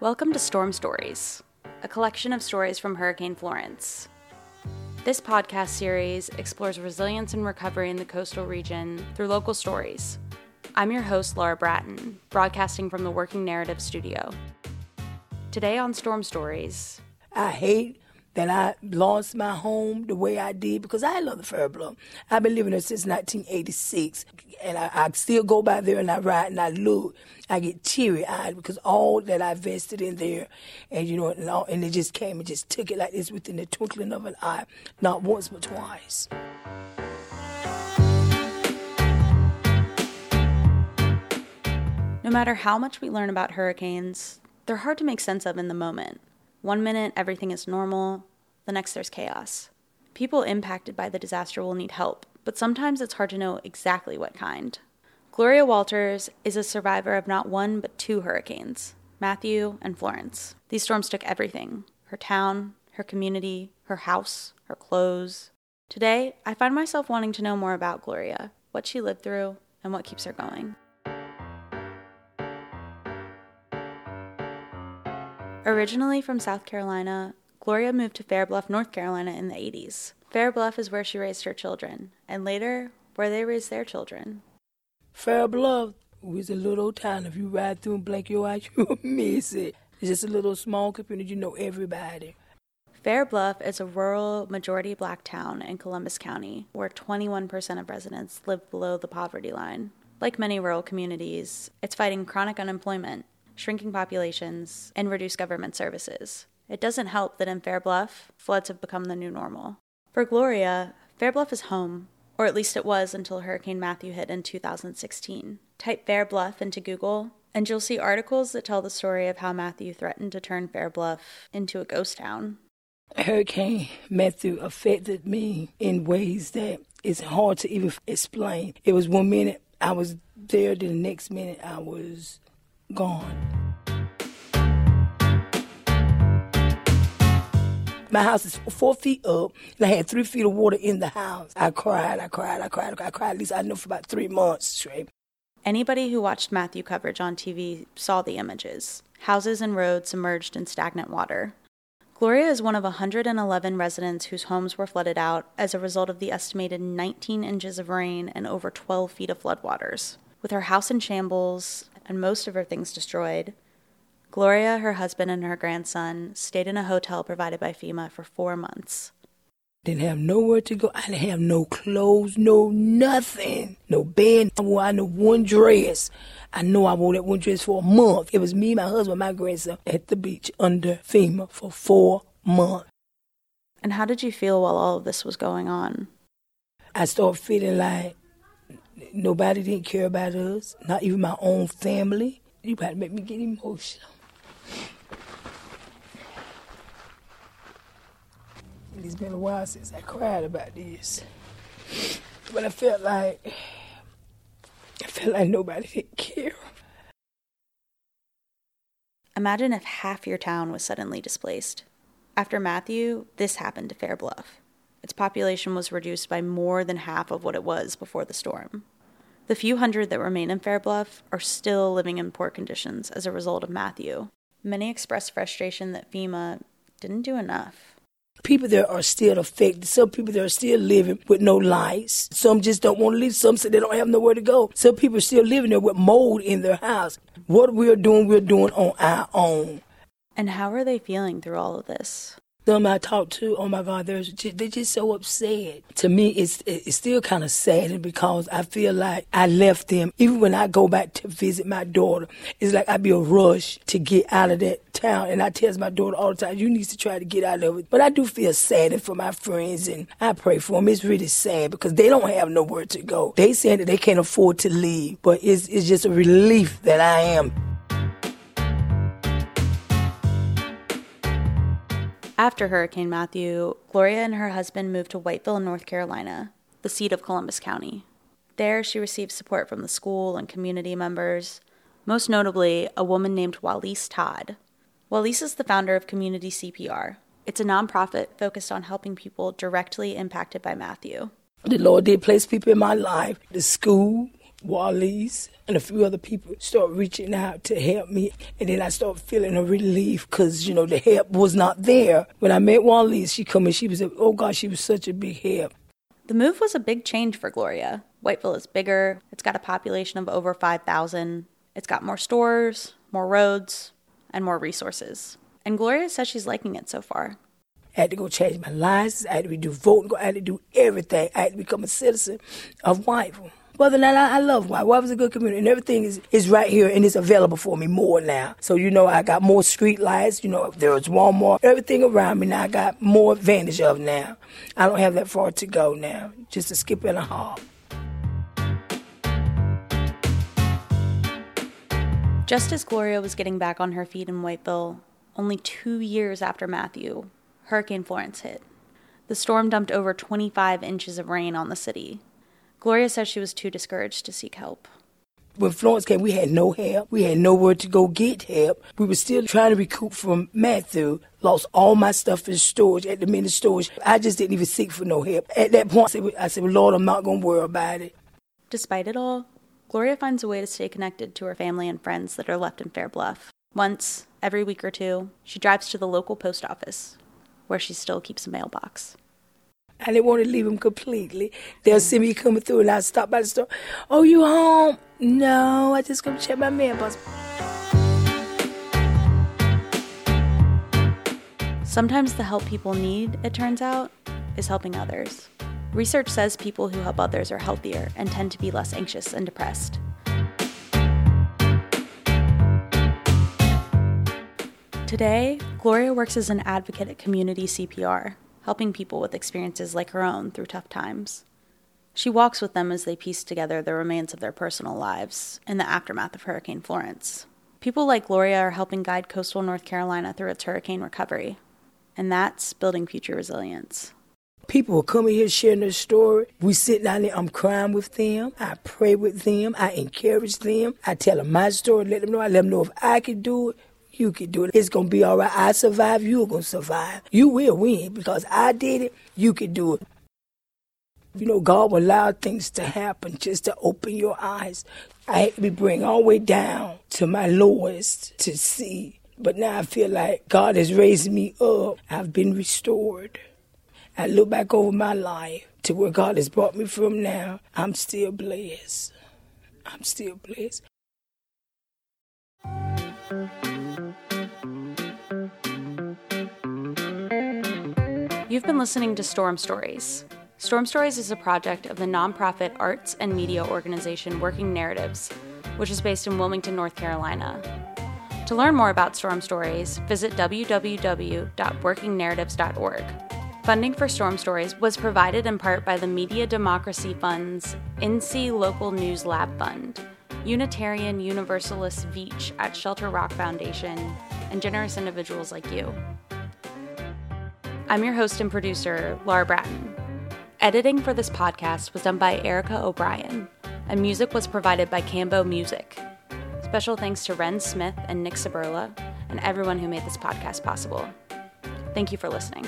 Welcome to Storm Stories, a collection of stories from Hurricane Florence. This podcast series explores resilience and recovery in the coastal region through local stories. I'm your host, Laura Bratton, broadcasting from the Working Narrative Studio. Today on Storm Stories, I hate that I lost my home the way I did because I love the Fair Bluff. I've been living there since 1986, and I, I, still go by there and I ride and I look. I get teary eyed because all that I invested in there, and you know, and, all, and it just came and just took it like this within the twinkling of an eye, not once but twice. No matter how much we learn about hurricanes, they're hard to make sense of in the moment. One minute, everything is normal, the next, there's chaos. People impacted by the disaster will need help, but sometimes it's hard to know exactly what kind. Gloria Walters is a survivor of not one but two hurricanes Matthew and Florence. These storms took everything her town, her community, her house, her clothes. Today, I find myself wanting to know more about Gloria, what she lived through, and what keeps her going. Originally from South Carolina, Gloria moved to Fair Bluff, North Carolina in the 80s. Fair Bluff is where she raised her children, and later, where they raised their children. Fair Bluff was a little town. If you ride through and blink your eyes, you'll miss it. It's just a little small community. You know everybody. Fair Bluff is a rural, majority black town in Columbus County where 21% of residents live below the poverty line. Like many rural communities, it's fighting chronic unemployment shrinking populations, and reduced government services. It doesn't help that in Fair Bluff, floods have become the new normal. For Gloria, Fair Bluff is home, or at least it was until Hurricane Matthew hit in 2016. Type Fair Bluff into Google, and you'll see articles that tell the story of how Matthew threatened to turn Fair Bluff into a ghost town. Hurricane Matthew affected me in ways that it's hard to even explain. It was one minute I was there, the next minute I was gone. My house is four feet up, and I had three feet of water in the house. I cried, I cried, I cried, I cried. At least I know for about three months straight. Anybody who watched Matthew coverage on TV saw the images houses and roads submerged in stagnant water. Gloria is one of 111 residents whose homes were flooded out as a result of the estimated 19 inches of rain and over 12 feet of floodwaters. With her house in shambles and most of her things destroyed, Gloria, her husband, and her grandson stayed in a hotel provided by FEMA for four months. Didn't have nowhere to go. I didn't have no clothes, no nothing. No bed. I wore I know one dress. I know I wore that one dress for a month. It was me, my husband, my grandson at the beach under FEMA for four months. And how did you feel while all of this was going on? I started feeling like nobody didn't care about us, not even my own family. You about to make me get emotional. It's been a while since I cried about this. But I felt like I felt like nobody didn't care. Imagine if half your town was suddenly displaced. After Matthew, this happened to Fair Bluff. Its population was reduced by more than half of what it was before the storm. The few hundred that remain in Fair Bluff are still living in poor conditions as a result of Matthew. Many express frustration that FEMA didn't do enough. People there are still affected. Some people there are still living with no lights. Some just don't want to leave. Some say they don't have nowhere to go. Some people are still living there with mold in their house. What we're doing, we're doing on our own. And how are they feeling through all of this? Them I talk to, oh my God, they're just, they're just so upset. To me, it's it's still kind of sad because I feel like I left them. Even when I go back to visit my daughter, it's like I be a rush to get out of that town. And I tell my daughter all the time, you need to try to get out of it. But I do feel sad for my friends, and I pray for them. It's really sad because they don't have nowhere to go. They saying that they can't afford to leave, but it's it's just a relief that I am. After Hurricane Matthew, Gloria and her husband moved to Whiteville, North Carolina, the seat of Columbus County. There, she received support from the school and community members, most notably a woman named Walise Todd. Walise is the founder of Community CPR. It's a nonprofit focused on helping people directly impacted by Matthew. The Lord did place people in my life, the school, Wallys and a few other people start reaching out to help me. And then I start feeling a relief because, you know, the help was not there. When I met Wallys, she come and she was, oh God, she was such a big help. The move was a big change for Gloria. Whiteville is bigger. It's got a population of over 5,000. It's got more stores, more roads, and more resources. And Gloria says she's liking it so far. I had to go change my license. I had to do voting. I had to do everything. I had to become a citizen of Whiteville. Than that, I, I love White. White was a good community, and everything is, is right here, and it's available for me more now. So, you know, I got more street lights. You know, there's Walmart. Everything around me now I got more advantage of now. I don't have that far to go now. Just a skip and a hop. Just as Gloria was getting back on her feet in Whiteville, only two years after Matthew, Hurricane Florence hit. The storm dumped over 25 inches of rain on the city. Gloria says she was too discouraged to seek help. When Florence came, we had no help. We had nowhere to go get help. We were still trying to recoup from Matthew. Lost all my stuff in storage at the mini storage. I just didn't even seek for no help. At that point, I said, I said Lord, I'm not going to worry about it. Despite it all, Gloria finds a way to stay connected to her family and friends that are left in Fair Bluff. Once, every week or two, she drives to the local post office, where she still keeps a mailbox. I didn't want to leave them completely. They'll mm. see me coming through and I'll stop by the store. Oh, you home? No, I just come check my mailbox. Sometimes the help people need, it turns out, is helping others. Research says people who help others are healthier and tend to be less anxious and depressed. Today, Gloria works as an advocate at Community CPR, helping people with experiences like her own through tough times. She walks with them as they piece together the remains of their personal lives in the aftermath of Hurricane Florence. People like Gloria are helping guide coastal North Carolina through its hurricane recovery, and that's building future resilience. People come in here sharing their story. We sit down there, I'm crying with them. I pray with them. I encourage them. I tell them my story, let them know. I let them know if I can do it, you can do it. It's going to be all right. I survive, you're going to survive. You will win because I did it, you can do it. You know, God will allow things to happen just to open your eyes. I had to be bring all the way down to my lowest to see. But now I feel like God has raised me up. I've been restored. I look back over my life to where God has brought me from now. I'm still blessed. I'm still blessed. You've been listening to Storm Stories. Storm Stories is a project of the nonprofit arts and media organization Working Narratives, which is based in Wilmington, North Carolina. To learn more about Storm Stories, visit www.workingnarratives.org. Funding for Storm Stories was provided in part by the Media Democracy Fund's NC Local News Lab Fund, Unitarian Universalist Veatch at Shelter Rock Foundation, and generous individuals like you. I'm your host and producer, Laura Bratton. Editing for this podcast was done by Erica O'Brien, and music was provided by Cambo Music. Special thanks to Ren Smith and Nick Saberla, and everyone who made this podcast possible. Thank you for listening.